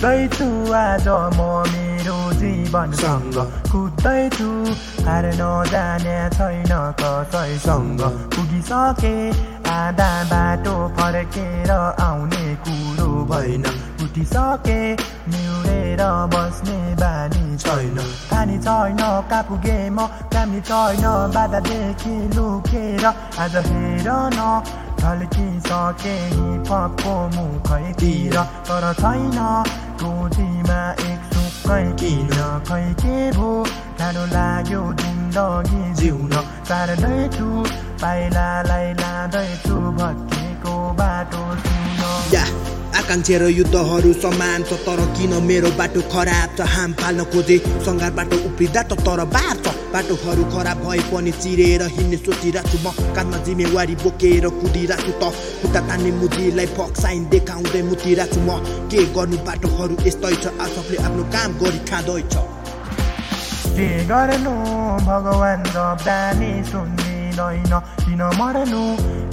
कुद्दैछु आज म मेरो जीवनसँग कुद्दैछु हार नजाने छैन कसैसँग। पुगिसके आधा बाटो फर्केर आउने कुरो भएन। उठिसके निउरेर बस्ने बानी छैन। पानी छैन कहाँ पुगे म कामी छैन बाधादेखि लुकेर आज हेर न ढल्किसके हिपको मुखैतिर तर छैन गोजीमा एक सुकै किन खै के भो? टाढो लाग्यो जिन्दगी जिउन सार्दैछु पाइलालाई लाँदैछु या आकाङ्क्षा र युद्धहरू समान छ तर किन मेरो बाटो खराब छ? हाम फाल्न खोजे सङ्घार बाटो उफ्रिँदा त तर बार छ। बाटोहरू खराब भए पनि चिरेर हिँड्ने सोचिरहेको छु म। कानमा जिम्मेवारी बोकेर कुदिरहेको त। खुट्टा तान्ने मुजीलाई फक साइन देखाउँदै मुतिरहेको छु म। के गर्नु? बाटोहरू यस्तै छ। आफूले आफ्नो काम गरी खाँदैछ के गर्नु? भगवान् सुन्दिँदैन। किन मर्नु?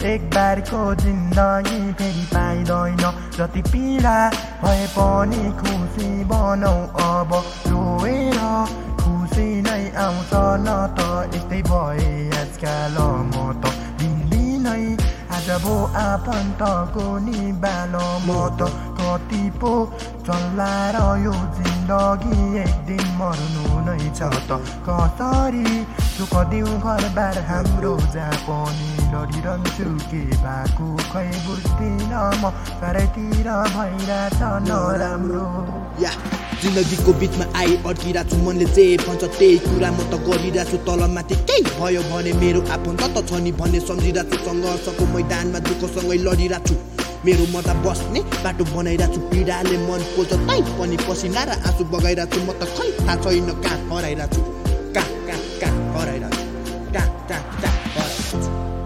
एक बारको जिन्दगी फेरि पाइँदैन। जति पीडा भए पनि खुसी बनाऊ अब रोएर खुसी नै आउँछ न त यस्तै भए आजकाल म त दिनदिनै आज भो आफन्तको निबाल म त कति पो चल्ला र यो जिन्दगी एक दिन मर्नु नै छ त। कसरी सुख दिउँ घरबार हाम्रो जहाँ पनि लडिरहन्छु के भएको खै बुझ्दिनँ म? चारैतिर भइरहेछ नराम्रो। जिन्दगीको बिचमा आई अड्किरहेको छु मनले जे भन्छ त्यही कुरा म त गरिरहेको छु तलमाथि केही भयो भने मेरो आफन्त त छ नि भन्ने सम्झिरहेको छु सङ्घर्षको मैदानमा दुःखसँगै लडिरहेको छु मेरो मता बस्ने बाटो बनाइरहेको छु पीडाले मन पोल्छ। तै पनि पसिना र आँसु बगाइरहेको छु म त खै थाहा छैन कहाँ हराइरहेको छु कहाँ कहाँ कहाँ हराइरहेको छु कहाँ कहाँ